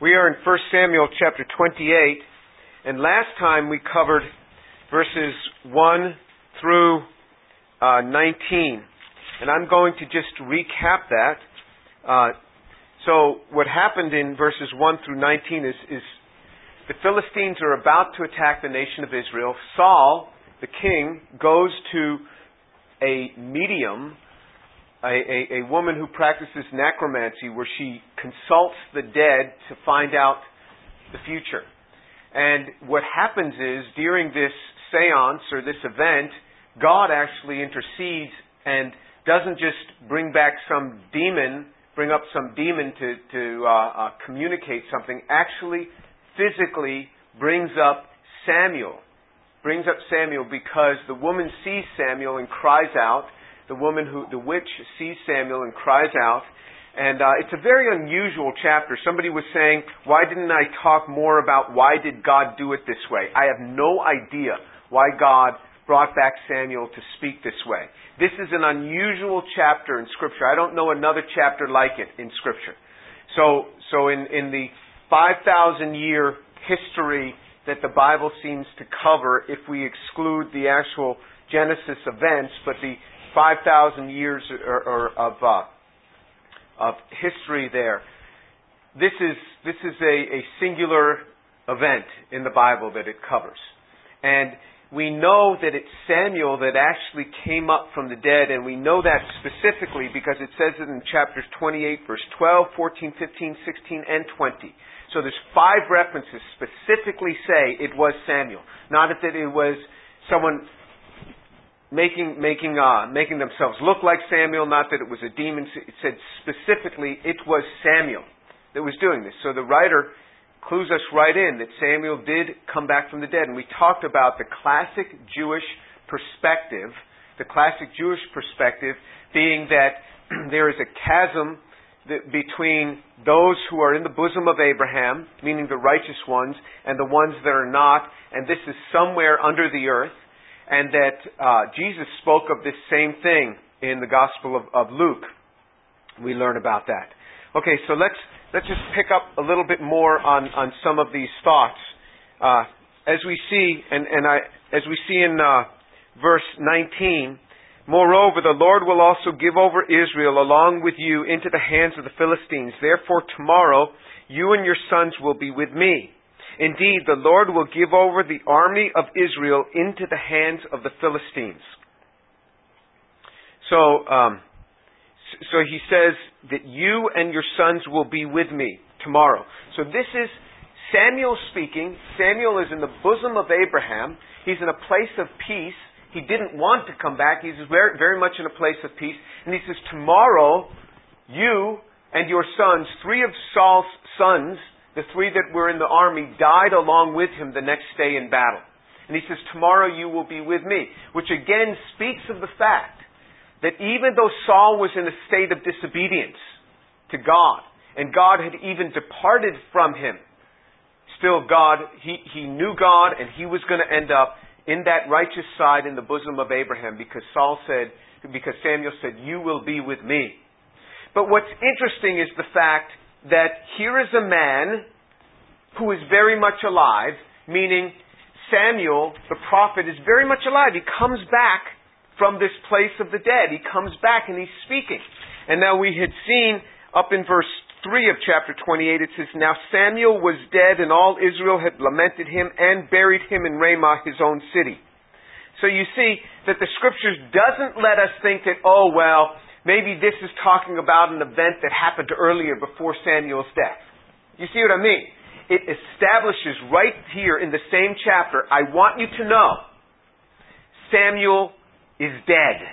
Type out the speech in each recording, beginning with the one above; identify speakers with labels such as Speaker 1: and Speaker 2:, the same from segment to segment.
Speaker 1: We are in 1 Samuel chapter 28, and last time we covered verses 1 through uh, 19. And I'm going to just recap that. Uh, so, what happened in verses 1 through 19 is, is the Philistines are about to attack the nation of Israel. Saul, the king, goes to a medium a, a, a woman who practices necromancy where she consults the dead to find out the future. And what happens is during this seance or this event, God actually intercedes and doesn't just bring back some demon, bring up some demon to, to uh, uh, communicate something, actually physically brings up Samuel. Brings up Samuel because the woman sees Samuel and cries out, the woman who, the witch sees Samuel and cries out. And uh, it's a very unusual chapter. Somebody was saying, why didn't I talk more about why did God do it this way? I have no idea why God brought back Samuel to speak this way. This is an unusual chapter in Scripture. I don't know another chapter like it in Scripture. So, so in, in the 5,000 year history that the Bible seems to cover, if we exclude the actual Genesis events, but the 5,000 years or, or of, uh, of history there. This is, this is a, a singular event in the Bible that it covers. And we know that it's Samuel that actually came up from the dead, and we know that specifically because it says it in chapters 28, verse 12, 14, 15, 16, and 20. So there's five references specifically say it was Samuel. Not that it was someone making making uh, making themselves look like Samuel. Not that it was a demon. It said specifically it was Samuel that was doing this. So the writer clues us right in that Samuel did come back from the dead, and we talked about the classic Jewish perspective. The classic Jewish perspective being that there is a chasm between those who are in the bosom of Abraham, meaning the righteous ones, and the ones that are not, and this is somewhere under the earth and that uh, Jesus spoke of this same thing in the Gospel of, of, Luke. We learn about that. Okay, so let's let's just pick up a little bit more on, on some of these thoughts. Uh, as we see, and, and I, as we see in uh, verse 19, moreover, the Lord will also give over Israel along with you into the hands of the Philistines. Therefore, tomorrow you and your sons will be with me. Indeed, the Lord will give over the army of Israel into the hands of the Philistines. So, um, so he says that you and your sons will be with me tomorrow. So this is Samuel speaking. Samuel is in the bosom of Abraham. He's in a place of peace. He didn't want to come back. He's very, very much in a place of peace. And he says, Tomorrow, you and your sons, three of Saul's sons, the three that were in the army died along with him the next day in battle. And he says, Tomorrow you will be with me. Which again speaks of the fact that even though Saul was in a state of disobedience to God, and God had even departed from him, still God, he, he knew God and he was going to end up in that righteous side in the bosom of Abraham because Saul said, because Samuel said, You will be with me. But what's interesting is the fact that here is a man who is very much alive, meaning Samuel, the prophet, is very much alive. He comes back from this place of the dead. He comes back and he's speaking. And now we had seen up in verse 3 of chapter 28, it says, Now Samuel was dead, and all Israel had lamented him and buried him in Ramah, his own city. So you see that the scriptures doesn't let us think that, oh, well, Maybe this is talking about an event that happened earlier before Samuel's death. You see what I mean? It establishes right here in the same chapter, I want you to know Samuel is dead.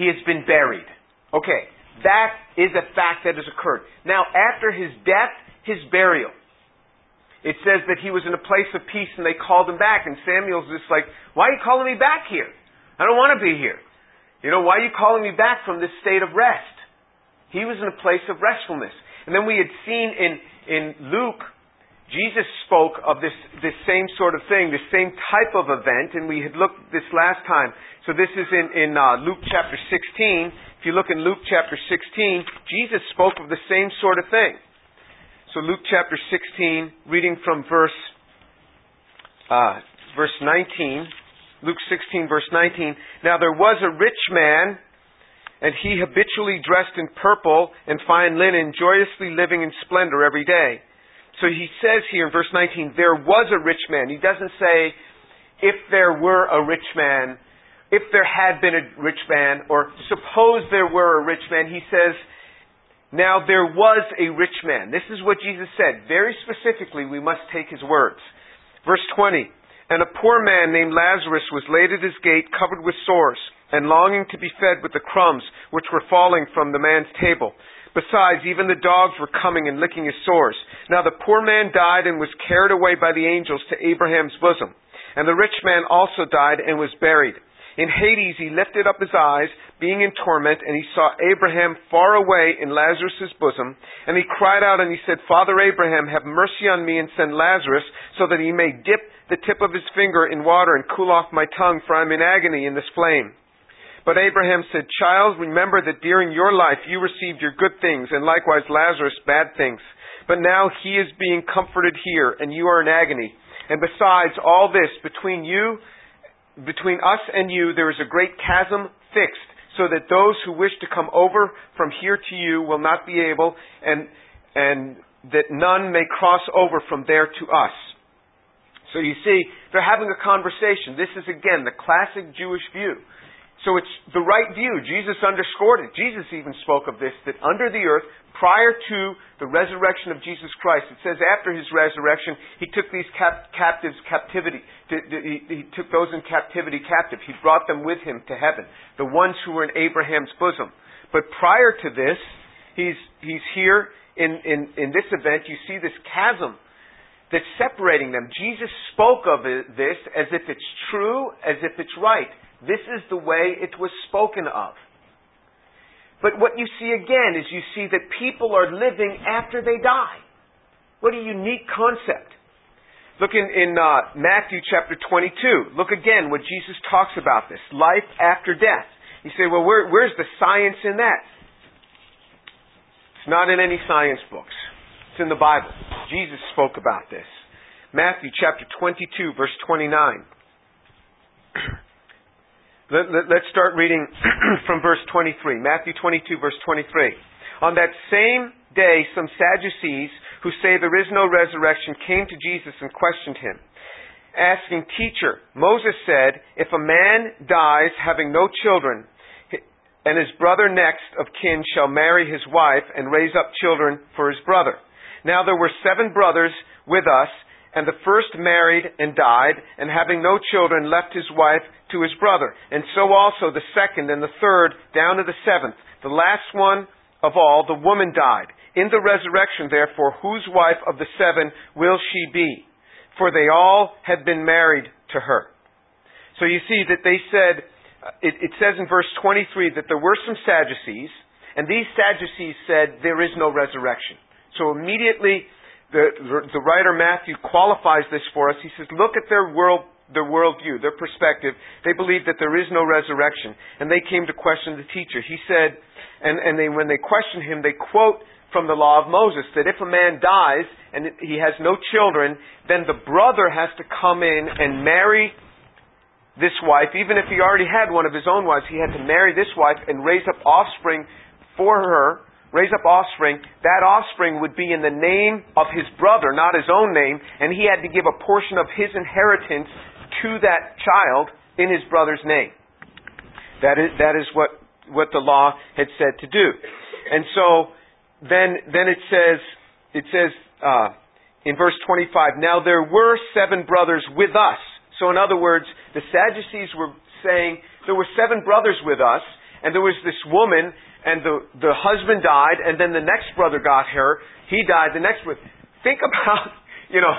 Speaker 1: He has been buried. Okay, that is a fact that has occurred. Now, after his death, his burial. It says that he was in a place of peace and they called him back, and Samuel's just like, Why are you calling me back here? I don't want to be here. You know, why are you calling me back from this state of rest? He was in a place of restfulness. And then we had seen in, in Luke, Jesus spoke of this, this same sort of thing, this same type of event, and we had looked this last time. So this is in, in uh, Luke chapter 16. If you look in Luke chapter 16, Jesus spoke of the same sort of thing. So Luke chapter 16, reading from verse uh, verse 19. Luke 16, verse 19. Now there was a rich man, and he habitually dressed in purple and fine linen, joyously living in splendor every day. So he says here in verse 19, there was a rich man. He doesn't say, if there were a rich man, if there had been a rich man, or suppose there were a rich man. He says, now there was a rich man. This is what Jesus said. Very specifically, we must take his words. Verse 20. And a poor man named Lazarus was laid at his gate, covered with sores, and longing to be fed with the crumbs which were falling from the man's table. Besides, even the dogs were coming and licking his sores. Now the poor man died and was carried away by the angels to Abraham's bosom. And the rich man also died and was buried. In Hades he lifted up his eyes, being in torment, and he saw Abraham far away in Lazarus' bosom. And he cried out and he said, Father Abraham, have mercy on me and send Lazarus, so that he may dip the tip of his finger in water and cool off my tongue, for I am in agony in this flame. But Abraham said, Child, remember that during your life you received your good things, and likewise Lazarus bad things. But now he is being comforted here, and you are in agony. And besides all this, between you between us and you there is a great chasm fixed, so that those who wish to come over from here to you will not be able, and, and that none may cross over from there to us. So you see, they're having a conversation. This is again the classic Jewish view. So it's the right view. Jesus underscored it. Jesus even spoke of this, that under the earth, prior to the resurrection of Jesus Christ, it says after his resurrection, he took these cap- captives captivity. he, took those in captivity captive. He brought them with him to heaven, the ones who were in Abraham's bosom. But prior to this, he's, he's here in, in, in this event, you see this chasm that's separating them. Jesus spoke of this as if it's true, as if it's right. This is the way it was spoken of. But what you see again is you see that people are living after they die. What a unique concept. Look in, in uh, Matthew chapter 22. Look again what Jesus talks about this life after death. You say, well, where, where's the science in that? It's not in any science books, it's in the Bible. Jesus spoke about this. Matthew chapter 22, verse 29. Let, us let, start reading from verse 23. Matthew 22, verse 23. On that same day, some Sadducees who say there is no resurrection came to Jesus and questioned him, asking, Teacher, Moses said, if a man dies having no children, and his brother next of kin shall marry his wife and raise up children for his brother. Now there were seven brothers with us, and the first married and died, and having no children left his wife to his brother. And so also the second and the third down to the seventh. The last one of all, the woman died. In the resurrection, therefore, whose wife of the seven will she be? For they all had been married to her. So you see that they said, uh, it, it says in verse 23 that there were some Sadducees, and these Sadducees said there is no resurrection. So immediately the, the writer Matthew qualifies this for us. He says, look at their world, their worldview, their perspective. They believe that there is no resurrection. And they came to question the teacher. He said, and, and they, when they question him, they quote from the law of Moses that if a man dies and he has no children, then the brother has to come in and marry this wife, even if he already had one of his own wives, he had to marry this wife and raise up offspring for her raise up offspring, that offspring would be in the name of his brother, not his own name, and he had to give a portion of his inheritance to that child in his brother's name. That is, that is what, what the law had said to do. And so, then, then it says, it says, uh, in verse 25, now there were seven brothers with us. So in other words, the Sadducees were saying, there were seven brothers with us, and there was this woman, and the, the husband died, and then the next brother got her. He died. The next brother. Think about, you know,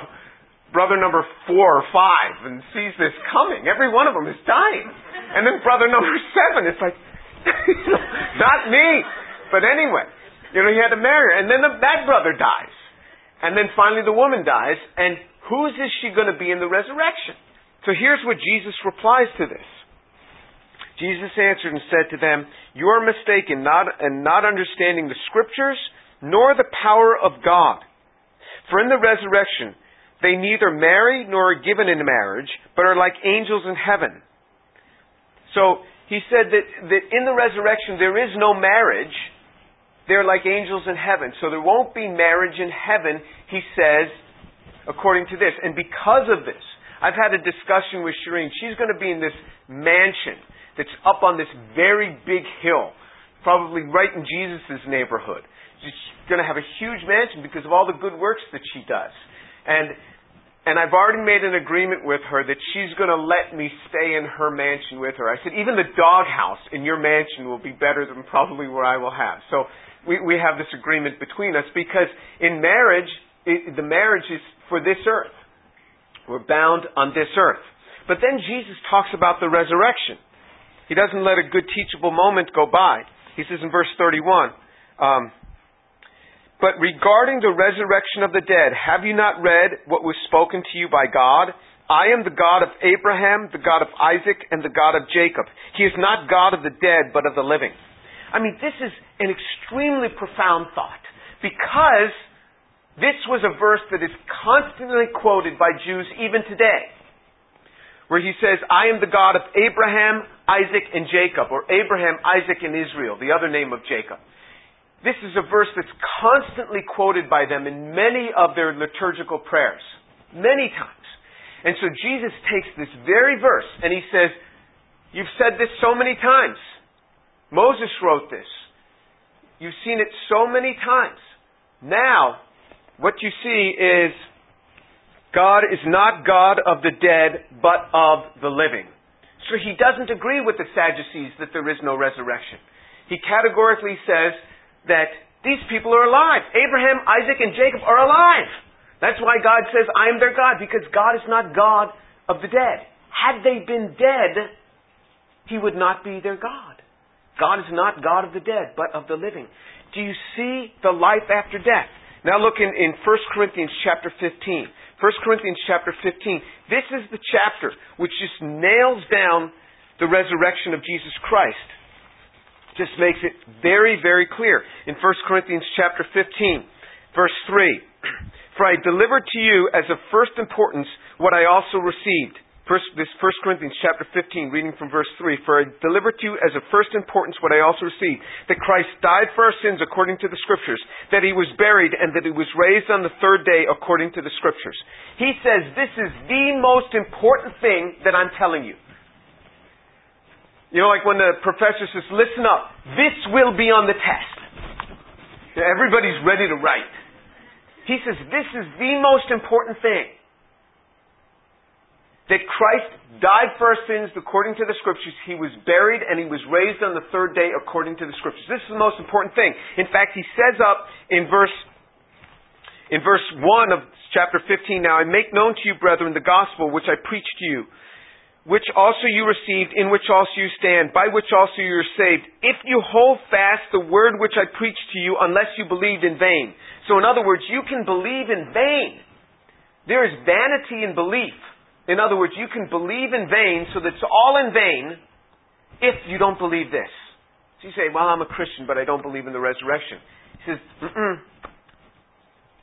Speaker 1: brother number four or five and sees this coming. Every one of them is dying. And then brother number seven, it's like, not me. But anyway, you know, he had to marry her. And then the, that brother dies. And then finally the woman dies. And whose is she going to be in the resurrection? So here's what Jesus replies to this. Jesus answered and said to them, You are mistaken not, and not understanding the Scriptures nor the power of God. For in the resurrection, they neither marry nor are given in marriage, but are like angels in heaven. So he said that, that in the resurrection there is no marriage. They're like angels in heaven. So there won't be marriage in heaven, he says, according to this. And because of this, I've had a discussion with Shireen. She's going to be in this mansion that's up on this very big hill, probably right in Jesus' neighborhood. She's going to have a huge mansion because of all the good works that she does. And and I've already made an agreement with her that she's going to let me stay in her mansion with her. I said, even the doghouse in your mansion will be better than probably where I will have. So we, we have this agreement between us because in marriage, it, the marriage is for this earth. We're bound on this earth. But then Jesus talks about the resurrection. He doesn't let a good teachable moment go by. He says in verse 31, um, but regarding the resurrection of the dead, have you not read what was spoken to you by God? I am the God of Abraham, the God of Isaac, and the God of Jacob. He is not God of the dead, but of the living. I mean, this is an extremely profound thought because this was a verse that is constantly quoted by Jews even today, where he says, I am the God of Abraham, Isaac, and Jacob, or Abraham, Isaac, and Israel, the other name of Jacob. This is a verse that's constantly quoted by them in many of their liturgical prayers. Many times. And so Jesus takes this very verse and he says, You've said this so many times. Moses wrote this. You've seen it so many times. Now, what you see is God is not God of the dead, but of the living. So he doesn't agree with the Sadducees that there is no resurrection. He categorically says that these people are alive. Abraham, Isaac, and Jacob are alive. That's why God says, I am their God, because God is not God of the dead. Had they been dead, He would not be their God. God is not God of the dead, but of the living. Do you see the life after death? Now look in, in 1 Corinthians chapter 15. 1 Corinthians chapter 15. This is the chapter which just nails down the resurrection of Jesus Christ just makes it very, very clear. In 1 Corinthians chapter 15, verse 3, For I delivered to you as of first importance what I also received. First, this 1 Corinthians chapter 15, reading from verse 3, For I delivered to you as of first importance what I also received, that Christ died for our sins according to the Scriptures, that He was buried, and that He was raised on the third day according to the Scriptures. He says this is the most important thing that I'm telling you. You know, like when the professor says, listen up, this will be on the test. Everybody's ready to write. He says, this is the most important thing. That Christ died for our sins according to the scriptures. He was buried and he was raised on the third day according to the scriptures. This is the most important thing. In fact, he says up in verse, in verse 1 of chapter 15, Now I make known to you, brethren, the gospel which I preached to you which also you received, in which also you stand, by which also you are saved, if you hold fast the word which I preached to you, unless you believed in vain. So in other words, you can believe in vain. There is vanity in belief. In other words, you can believe in vain, so that it's all in vain, if you don't believe this. So you say, well, I'm a Christian, but I don't believe in the resurrection. He says, Mm-mm.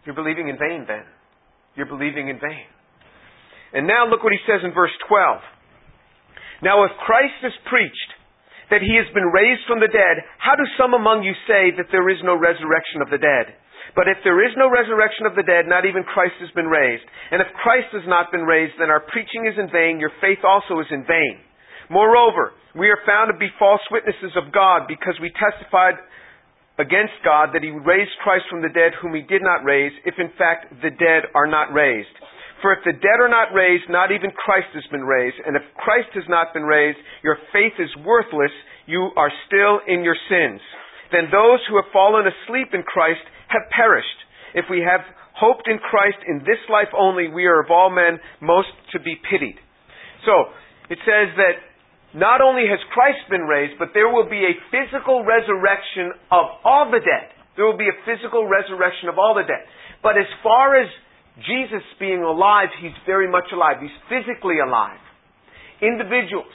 Speaker 1: you're believing in vain then. You're believing in vain. And now look what he says in verse 12. Now if Christ is preached that he has been raised from the dead, how do some among you say that there is no resurrection of the dead? But if there is no resurrection of the dead, not even Christ has been raised. And if Christ has not been raised, then our preaching is in vain, your faith also is in vain. Moreover, we are found to be false witnesses of God because we testified against God that he raised Christ from the dead whom he did not raise, if in fact the dead are not raised. For if the dead are not raised, not even Christ has been raised. And if Christ has not been raised, your faith is worthless. You are still in your sins. Then those who have fallen asleep in Christ have perished. If we have hoped in Christ in this life only, we are of all men most to be pitied. So, it says that not only has Christ been raised, but there will be a physical resurrection of all the dead. There will be a physical resurrection of all the dead. But as far as Jesus being alive, he's very much alive. He's physically alive. Individuals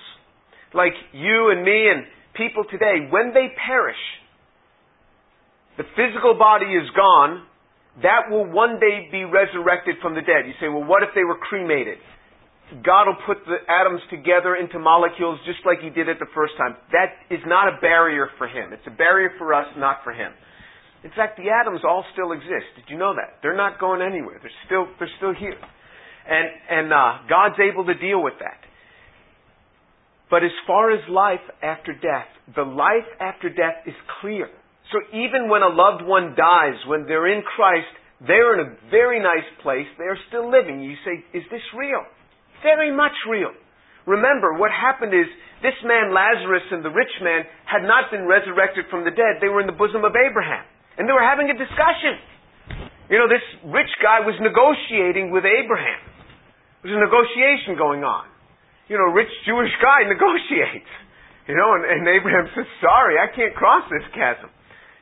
Speaker 1: like you and me and people today, when they perish, the physical body is gone, that will one day be resurrected from the dead. You say, well, what if they were cremated? God will put the atoms together into molecules just like He did it the first time. That is not a barrier for Him. It's a barrier for us, not for Him. In fact, the atoms all still exist. Did you know that? They're not going anywhere. They're still, they're still here. And, and uh, God's able to deal with that. But as far as life after death, the life after death is clear. So even when a loved one dies, when they're in Christ, they're in a very nice place. They're still living. You say, is this real? Very much real. Remember, what happened is this man Lazarus and the rich man had not been resurrected from the dead. They were in the bosom of Abraham. And they were having a discussion. You know, this rich guy was negotiating with Abraham. There was a negotiation going on. You know, rich Jewish guy negotiates. You know, and, and Abraham says, sorry, I can't cross this chasm.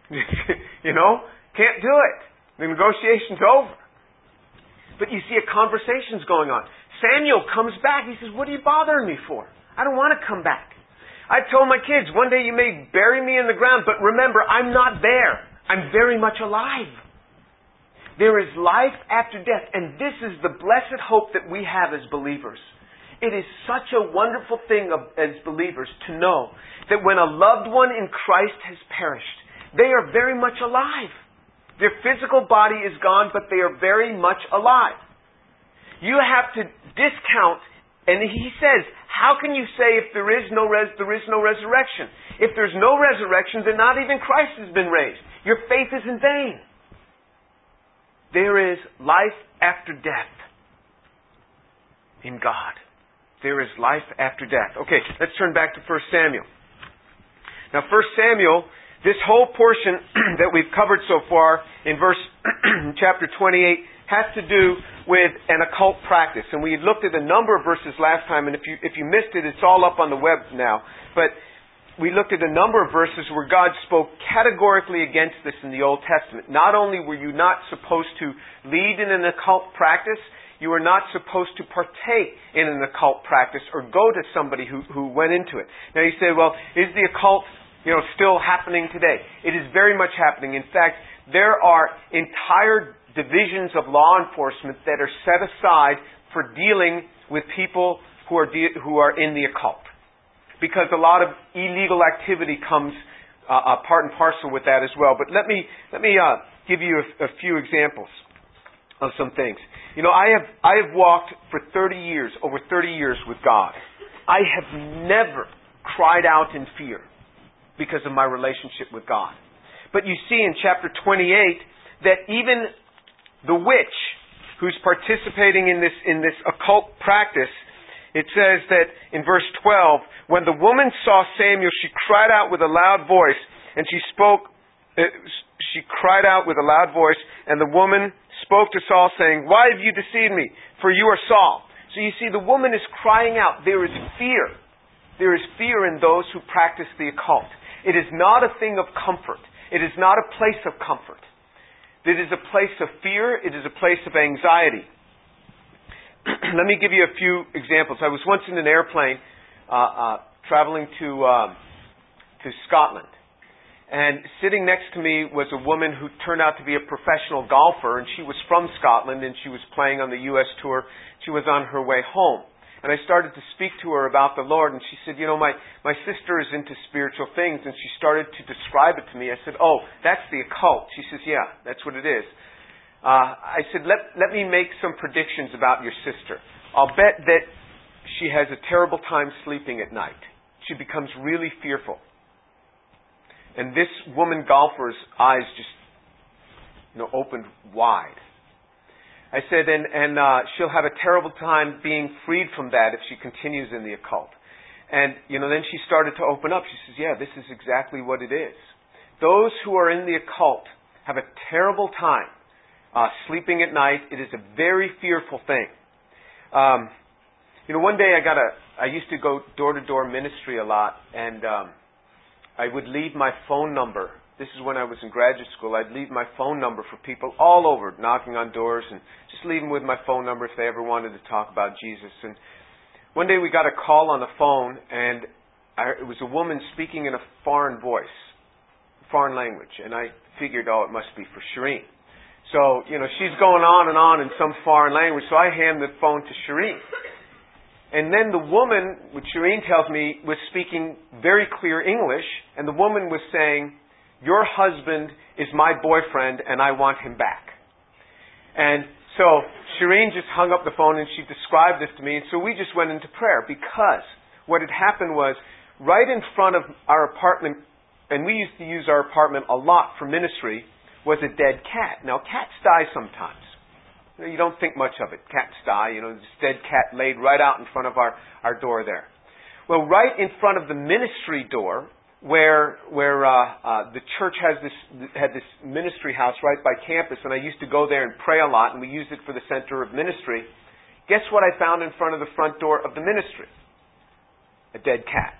Speaker 1: you know, can't do it. The negotiation's over. But you see a conversation's going on. Samuel comes back. He says, What are you bothering me for? I don't want to come back. I told my kids, one day you may bury me in the ground, but remember, I'm not there. I'm very much alive. There is life after death, and this is the blessed hope that we have as believers. It is such a wonderful thing of, as believers to know that when a loved one in Christ has perished, they are very much alive. Their physical body is gone, but they are very much alive. You have to discount, and he says, how can you say if there is no res- there is no resurrection? If there's no resurrection, then not even Christ has been raised. Your faith is in vain. There is life after death in God. There is life after death. Okay, let's turn back to 1 Samuel. Now, 1 Samuel, this whole portion that we've covered so far in verse chapter 28 has to do with an occult practice. And we looked at a number of verses last time, and if you, if you missed it, it's all up on the web now. But we looked at a number of verses where God spoke categorically against this in the Old Testament. Not only were you not supposed to lead in an occult practice, you were not supposed to partake in an occult practice or go to somebody who, who went into it. Now you say, well, is the occult, you know, still happening today? It is very much happening. In fact, there are entire divisions of law enforcement that are set aside for dealing with people who are, de- who are in the occult because a lot of illegal activity comes uh, uh, part and parcel with that as well. But let me let me uh, give you a, a few examples of some things. You know, I have I have walked for 30 years, over 30 years with God. I have never cried out in fear because of my relationship with God. But you see in chapter 28 that even the witch who's participating in this in this occult practice, it says that in verse 12 when the woman saw Samuel, she cried out with a loud voice, and she spoke, uh, she cried out with a loud voice, and the woman spoke to Saul, saying, Why have you deceived me? For you are Saul. So you see, the woman is crying out. There is fear. There is fear in those who practice the occult. It is not a thing of comfort. It is not a place of comfort. It is a place of fear. It is a place of anxiety. Let me give you a few examples. I was once in an airplane uh, uh, traveling to um, to Scotland, and sitting next to me was a woman who turned out to be a professional golfer, and she was from Scotland, and she was playing on the U.S. tour. She was on her way home. And I started to speak to her about the Lord, and she said, You know, my, my sister is into spiritual things. And she started to describe it to me. I said, Oh, that's the occult. She says, Yeah, that's what it is. Uh, I said, let, let me make some predictions about your sister. I'll bet that she has a terrible time sleeping at night. She becomes really fearful. And this woman golfer's eyes just, you know, opened wide. I said, and, and uh, she'll have a terrible time being freed from that if she continues in the occult. And, you know, then she started to open up. She says, yeah, this is exactly what it is. Those who are in the occult have a terrible time uh, sleeping at night. It is a very fearful thing. Um, you know, one day I got a, I used to go door to door ministry a lot, and um, I would leave my phone number. This is when I was in graduate school. I'd leave my phone number for people all over, knocking on doors, and just leave them with my phone number if they ever wanted to talk about Jesus. And one day we got a call on the phone, and I, it was a woman speaking in a foreign voice, foreign language, and I figured, oh, it must be for Shireen. So, you know, she's going on and on in some foreign language, so I hand the phone to Shireen. And then the woman, which Shireen tells me, was speaking very clear English, and the woman was saying, Your husband is my boyfriend, and I want him back. And so Shireen just hung up the phone and she described this to me, and so we just went into prayer because what had happened was right in front of our apartment, and we used to use our apartment a lot for ministry, was a dead cat. Now, cats die sometimes. You, don't think much of it. Cats die. You know, this dead cat laid right out in front of our, our door there. Well, right in front of the ministry door, where where uh, uh, the church has this had this ministry house right by campus, and I used to go there and pray a lot, and we used it for the center of ministry. Guess what I found in front of the front door of the ministry? A dead cat.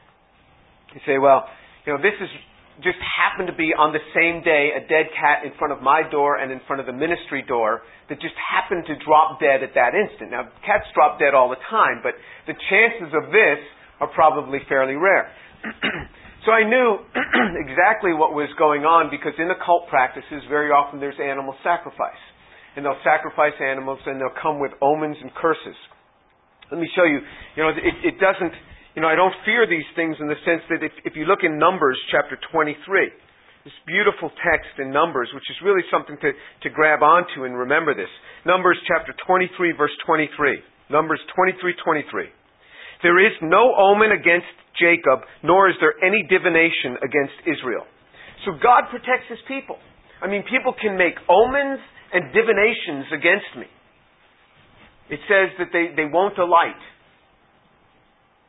Speaker 1: You say, well, you know, this is just happened to be on the same day a dead cat in front of my door and in front of the ministry door that just happened to drop dead at that instant. Now, cats drop dead all the time, but the chances of this are probably fairly rare. so I knew exactly what was going on because in occult practices, very often there's animal sacrifice. And they'll sacrifice animals and they'll come with omens and curses. Let me show you, you know, it, it doesn't, you know, I don't fear these things in the sense that if, if you look in Numbers chapter 23, this beautiful text in Numbers, which is really something to, to grab onto and remember this. Numbers chapter 23, verse 23. Numbers 23, 23. There is no omen against Jacob, nor is there any divination against Israel. So God protects his people. I mean, people can make omens and divinations against me. It says that they, they won't alight.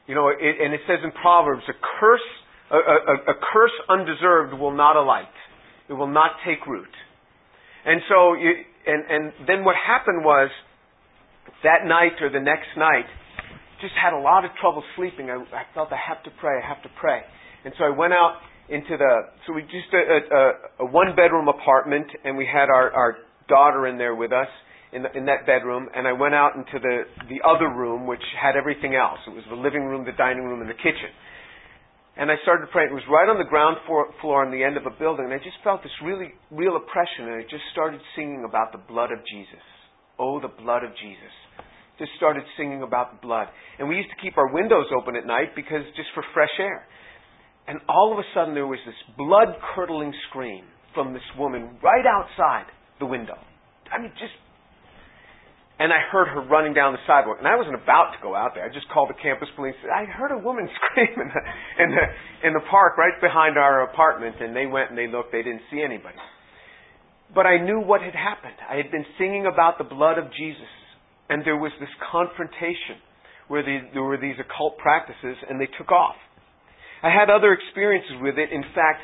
Speaker 1: You know, it, and it says in Proverbs, a curse, a, a, a curse undeserved will not alight. It will not take root. And so, you, and, and then what happened was, that night or the next night, just had a lot of trouble sleeping. I, I felt I have to pray, I have to pray. And so I went out into the, so we just uh, uh, uh, a, a, a one bedroom apartment, and we had our, our daughter in there with us in, the, in that bedroom, and I went out into the, the other room, which had everything else. It was the living room, the dining room, and the kitchen. And I started praying. It was right on the ground floor on the end of a building, and I just felt this really, real oppression, and I just started singing about the blood of Jesus. Oh, the blood of Jesus. Just started singing about the blood. And we used to keep our windows open at night because just for fresh air. And all of a sudden there was this blood curdling scream from this woman right outside the window. I mean, just and I heard her running down the sidewalk. And I wasn't about to go out there. I just called the campus police. I heard a woman scream in the, in the, in the park right behind our apartment. And they went and they looked. They didn't see anybody. But I knew what had happened. I had been singing about the blood of Jesus. And there was this confrontation where the, there were these occult practices and they took off. I had other experiences with it. In fact,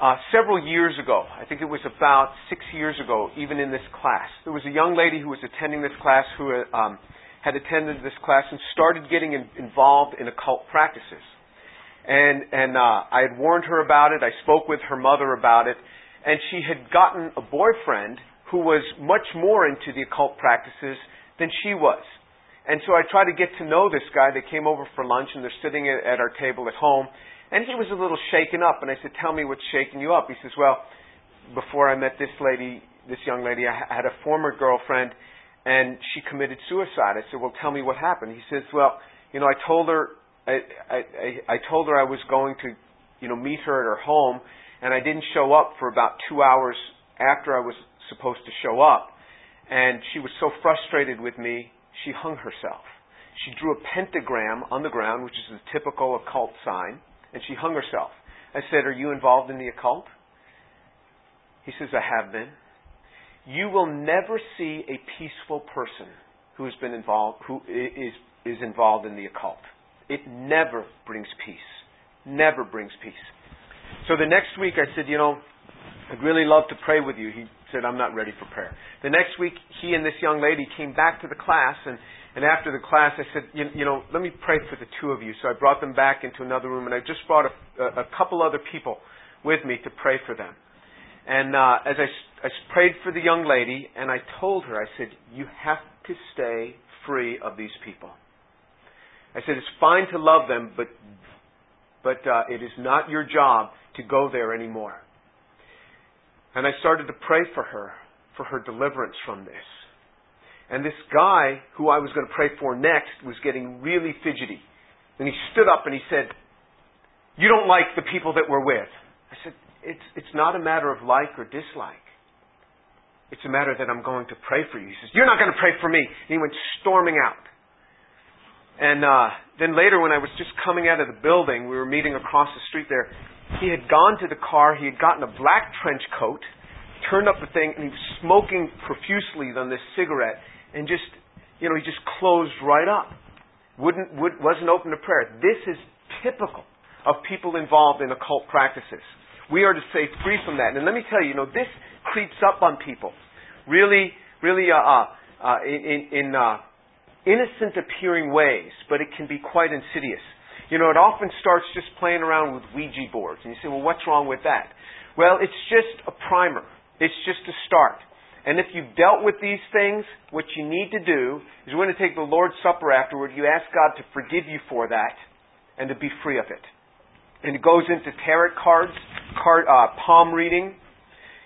Speaker 1: uh, several years ago, I think it was about six years ago, even in this class, there was a young lady who was attending this class who um, had attended this class and started getting in, involved in occult practices. And, and uh, I had warned her about it. I spoke with her mother about it. And she had gotten a boyfriend who was much more into the occult practices than she was. And so I tried to get to know this guy. They came over for lunch and they're sitting at our table at home. And he was a little shaken up, and I said, Tell me what's shaking you up. He says, Well, before I met this lady, this young lady, I had a former girlfriend, and she committed suicide. I said, Well, tell me what happened. He says, Well, you know, I told her, I, I, I told her I was going to, you know, meet her at her home, and I didn't show up for about two hours after I was supposed to show up. And she was so frustrated with me, she hung herself. She drew a pentagram on the ground, which is a typical occult sign and she hung herself. I said, Are you involved in the occult? He says, I have been. You will never see a peaceful person who has been involved, who is, is involved in the occult. It never brings peace. Never brings peace. So the next week I said, you know, I'd really love to pray with you. He said, I'm not ready for prayer. The next week, he and this young lady came back to the class, and and after the class, I said, you, you, know, let me pray for the two of you. So I brought them back into another room, and I just brought a, a, a couple other people with me to pray for them. And uh, as I, I prayed for the young lady, and I told her, I said, you have to stay free of these people. I said, it's fine to love them, but, but uh, it is not your job to go there anymore. And I started to pray for her for her deliverance from this. And this guy who I was going to pray for next was getting really fidgety. And he stood up and he said, You don't like the people that we're with. I said, It's, it's not a matter of like or dislike. It's a matter that I'm going to pray for you. He says, You're not going to pray for me. And he went storming out. And uh, then later, when I was just coming out of the building, we were meeting across the street there. He had gone to the car. He had gotten a black trench coat, turned up the thing, and he was smoking profusely on this cigarette, and just, you know, he just closed right up. Wouldn't, would, wasn't open to prayer. This is typical of people involved in occult practices. We are to stay free from that. And let me tell you, you know, this creeps up on people. Really, really, uh, uh, uh in, in uh, innocent appearing ways, but it can be quite insidious. You know, it often starts just playing around with Ouija boards. And you say, well, what's wrong with that? Well, it's just a primer. It's just a start. And if you've dealt with these things, what you need to do is when you take the Lord's Supper afterward, you ask God to forgive you for that and to be free of it. And it goes into tarot cards, card, uh, palm reading.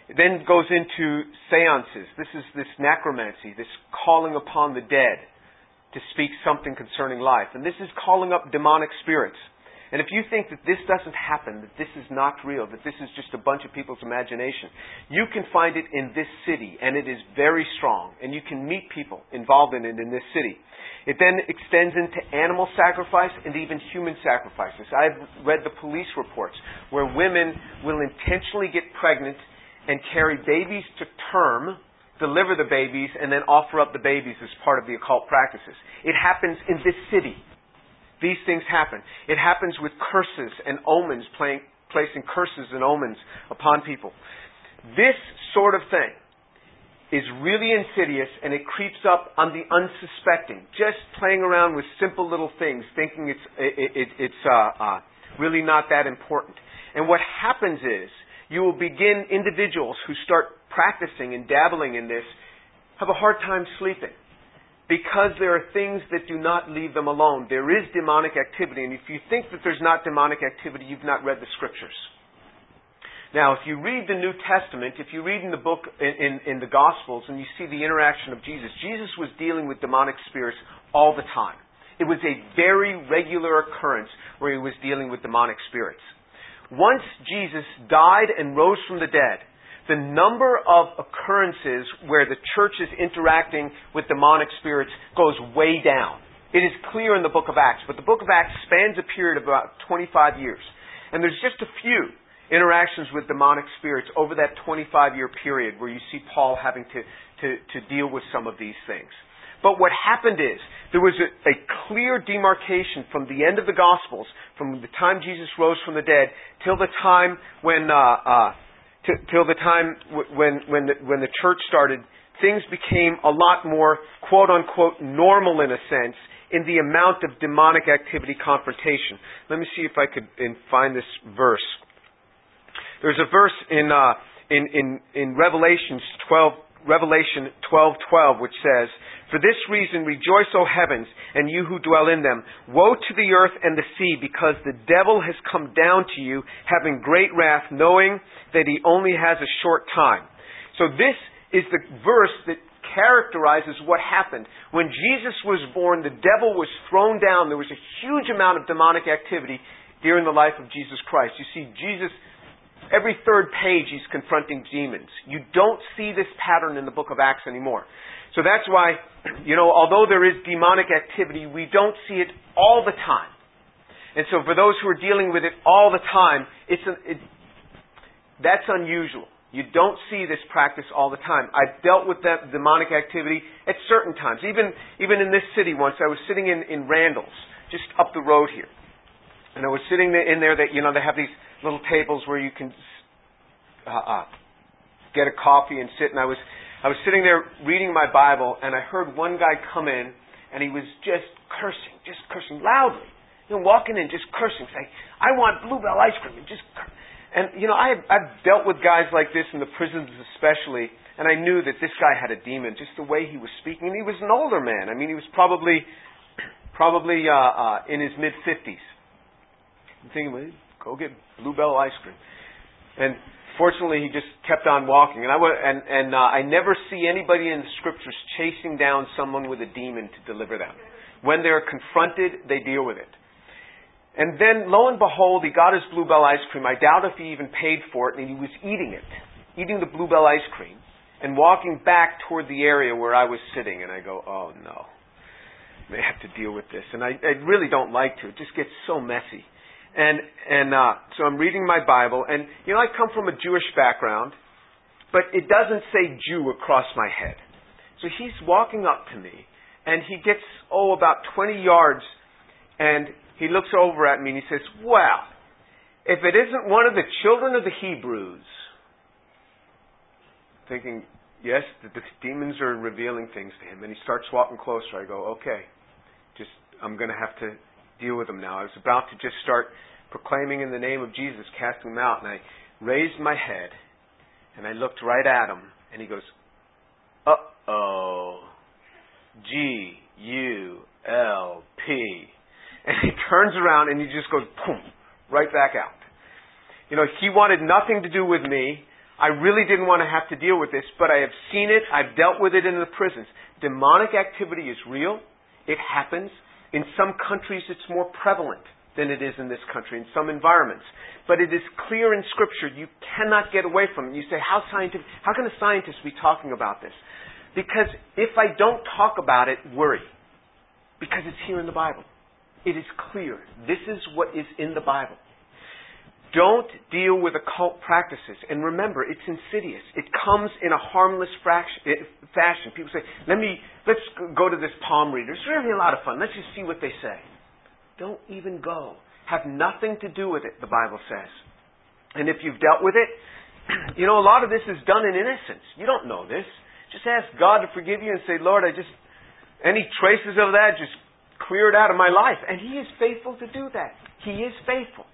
Speaker 1: It then goes into seances. This is this necromancy, this calling upon the dead to speak something concerning life. And this is calling up demonic spirits. And if you think that this doesn't happen, that this is not real, that this is just a bunch of people's imagination, you can find it in this city, and it is very strong. And you can meet people involved in it in this city. It then extends into animal sacrifice and even human sacrifices. I've read the police reports where women will intentionally get pregnant and carry babies to term deliver the babies, and then offer up the babies as part of the occult practices. It happens in this city. These things happen. It happens with curses and omens, playing, placing curses and omens upon people. This sort of thing is really insidious and it creeps up on the unsuspecting. Just playing around with simple little things, thinking it's, it, it, it's uh, uh, really not that important. And what happens is you will begin individuals who start practicing and dabbling in this have a hard time sleeping because there are things that do not leave them alone. There is demonic activity, and if you think that there's not demonic activity, you've not read the scriptures. Now, if you read the New Testament, if you read in the book, in, in, in the Gospels, and you see the interaction of Jesus, Jesus was dealing with demonic spirits all the time. It was a very regular occurrence where he was dealing with demonic spirits. Once Jesus died and rose from the dead, the number of occurrences where the church is interacting with demonic spirits goes way down. It is clear in the book of Acts, but the book of Acts spans a period of about 25 years. And there's just a few interactions with demonic spirits over that 25 year period where you see Paul having to, to, to deal with some of these things. But what happened is, there was a, a, clear demarcation from the end of the Gospels, from the time Jesus rose from the dead, till the time when, uh, uh, till the time when, when, the, when the church started. Things became a lot more, quote unquote, normal in a sense, in the amount of demonic activity confrontation. Let me see if I could find this verse. There's a verse in, uh, in, in, in Revelations 12, Revelation 12:12 which says, "For this reason rejoice, O heavens, and you who dwell in them. Woe to the earth and the sea, because the devil has come down to you, having great wrath, knowing that he only has a short time." So this is the verse that characterizes what happened. When Jesus was born, the devil was thrown down. There was a huge amount of demonic activity during the life of Jesus Christ. You see, Jesus Every third page, he's confronting demons. You don't see this pattern in the book of Acts anymore. So that's why, you know, although there is demonic activity, we don't see it all the time. And so for those who are dealing with it all the time, it's a, it, that's unusual. You don't see this practice all the time. I've dealt with that demonic activity at certain times. Even, even in this city once, I was sitting in, in Randall's, just up the road here. And I was sitting in there that, you know, they have these little tables where you can uh, uh, get a coffee and sit. And I was I was sitting there reading my Bible, and I heard one guy come in, and he was just cursing, just cursing loudly. You know, walking in, just cursing, saying, "I want bluebell ice cream," and just. Cur-. And you know, I I've dealt with guys like this in the prisons, especially, and I knew that this guy had a demon, just the way he was speaking. And he was an older man. I mean, he was probably probably uh, uh, in his mid fifties. I'm thinking, well, go get Bluebell ice cream. And fortunately, he just kept on walking. And I and and uh, I never see anybody in the scriptures chasing down someone with a demon to deliver them. When they're confronted, they deal with it. And then, lo and behold, he got his bluebell ice cream. I doubt if he even paid for it, and he was eating it, eating the bluebell ice cream, and walking back toward the area where I was sitting. And I go, oh no, I have to deal with this. And I, I really don't like to. It just gets so messy. And and uh, so I'm reading my Bible, and you know I come from a Jewish background, but it doesn't say Jew across my head. So he's walking up to me, and he gets oh about 20 yards, and he looks over at me and he says, "Well, if it isn't one of the children of the Hebrews," thinking, yes, the, the demons are revealing things to him, and he starts walking closer. I go, okay, just I'm going to have to deal with them now. I was about to just start proclaiming in the name of Jesus, casting them out, and I raised my head and I looked right at him, and he goes, "Uh oh, G U L P," and he turns around and he just goes boom, right back out. You know, he wanted nothing to do with me. I really didn't want to have to deal with this, but I have seen it. I've dealt with it in the prisons. Demonic activity is real. It happens. In some countries, it's more prevalent than it is in this country, in some environments. But it is clear in Scripture, you cannot get away from it. You say, how, scientific, how can a scientist be talking about this? Because if I don't talk about it, worry. Because it's here in the Bible. It is clear. This is what is in the Bible. Don't deal with occult practices. And remember, it's insidious. It comes in a harmless fraction, eh, fashion. People say, let me, let's go to this palm reader. It's really a lot of fun. Let's just see what they say. Don't even go. Have nothing to do with it, the Bible says. And if you've dealt with it, you know, a lot of this is done in innocence. You don't know this. Just ask God to forgive you and say, Lord, I just, any traces of that, just clear it out of my life. And He is faithful to do that. He is faithful.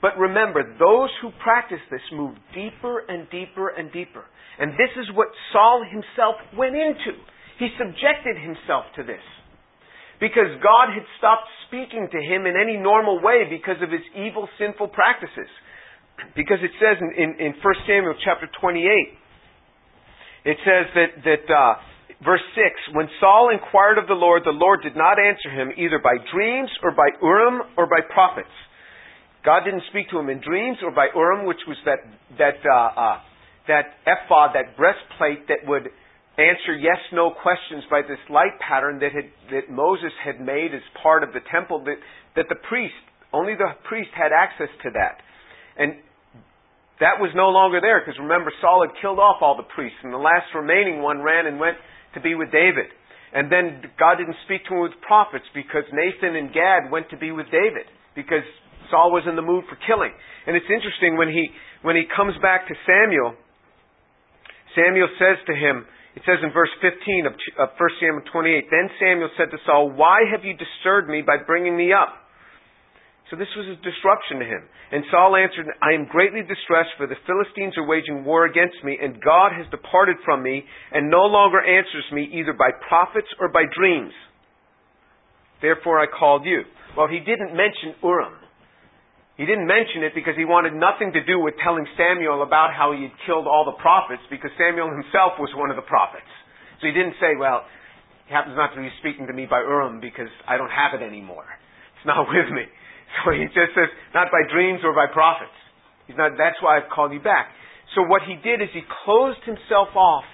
Speaker 1: But remember, those who practice this move deeper and deeper and deeper. And this is what Saul himself went into. He subjected himself to this. Because God had stopped speaking to him in any normal way because of his evil, sinful practices. Because it says in, in, in 1 Samuel chapter 28, it says that, that uh, verse 6, when Saul inquired of the Lord, the Lord did not answer him either by dreams or by Urim or by prophets. God didn't speak to him in dreams or by Urim, which was that that uh, uh, that ephod, that breastplate that would answer yes no questions by this light pattern that had that Moses had made as part of the temple that that the priest only the priest had access to that. And that was no longer there because remember Saul had killed off all the priests and the last remaining one ran and went to be with David. And then God didn't speak to him with prophets because Nathan and Gad went to be with David because Saul was in the mood for killing. And it's interesting when he when he comes back to Samuel, Samuel says to him, it says in verse 15 of, of 1 Samuel 28, Then Samuel said to Saul, Why have you disturbed me by bringing me up? So this was a disruption to him. And Saul answered, I am greatly distressed, for the Philistines are waging war against me, and God has departed from me, and no longer answers me either by prophets or by dreams. Therefore I called you. Well, he didn't mention Urim. He didn't mention it because he wanted nothing to do with telling Samuel about how he had killed all the prophets because Samuel himself was one of the prophets. So he didn't say, well, he happens not to be speaking to me by Urim because I don't have it anymore. It's not with me. So he just says, not by dreams or by prophets. He's not, that's why I've called you back. So what he did is he closed himself off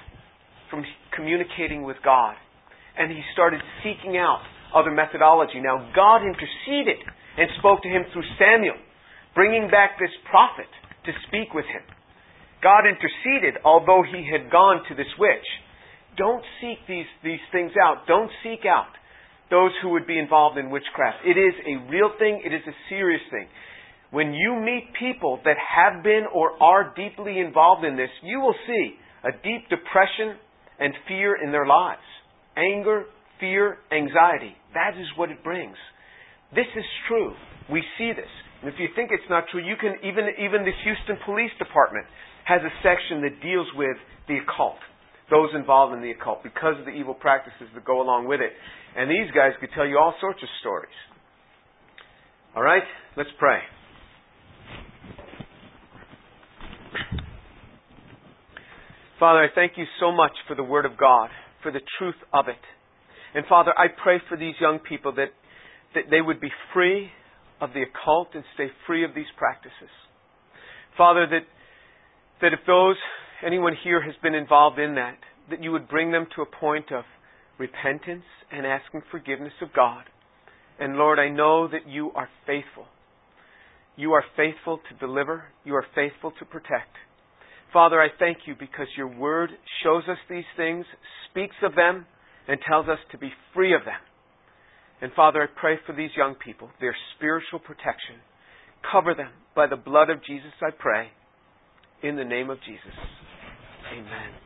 Speaker 1: from communicating with God. And he started seeking out other methodology. Now God interceded and spoke to him through Samuel bringing back this prophet to speak with him. God interceded, although he had gone to this witch. Don't seek these, these things out. Don't seek out those who would be involved in witchcraft. It is a real thing, it is a serious thing. When you meet people that have been or are deeply involved in this, you will see a deep depression and fear in their lives. Anger, fear, anxiety. That is what it brings. This is true. We see this. And if you think it's not true, you can even even the Houston Police Department has a section that deals with the occult, those involved in the occult, because of the evil practices that go along with it. And these guys could tell you all sorts of stories. All right, let's pray. Father, I thank you so much for the Word of God, for the truth of it. And Father, I pray for these young people that, that they would be free of the occult and stay free of these practices. Father, that, that if those, anyone here has been involved in that, that you would bring them to a point of repentance and asking forgiveness of God. And Lord, I know that you are faithful. You are faithful to deliver. You are faithful to protect. Father, I thank you because your word shows us these things, speaks of them, and tells us to be free of them. And Father, I pray for these young people, their spiritual protection. Cover them by the blood of Jesus, I pray. In the name of Jesus. Amen.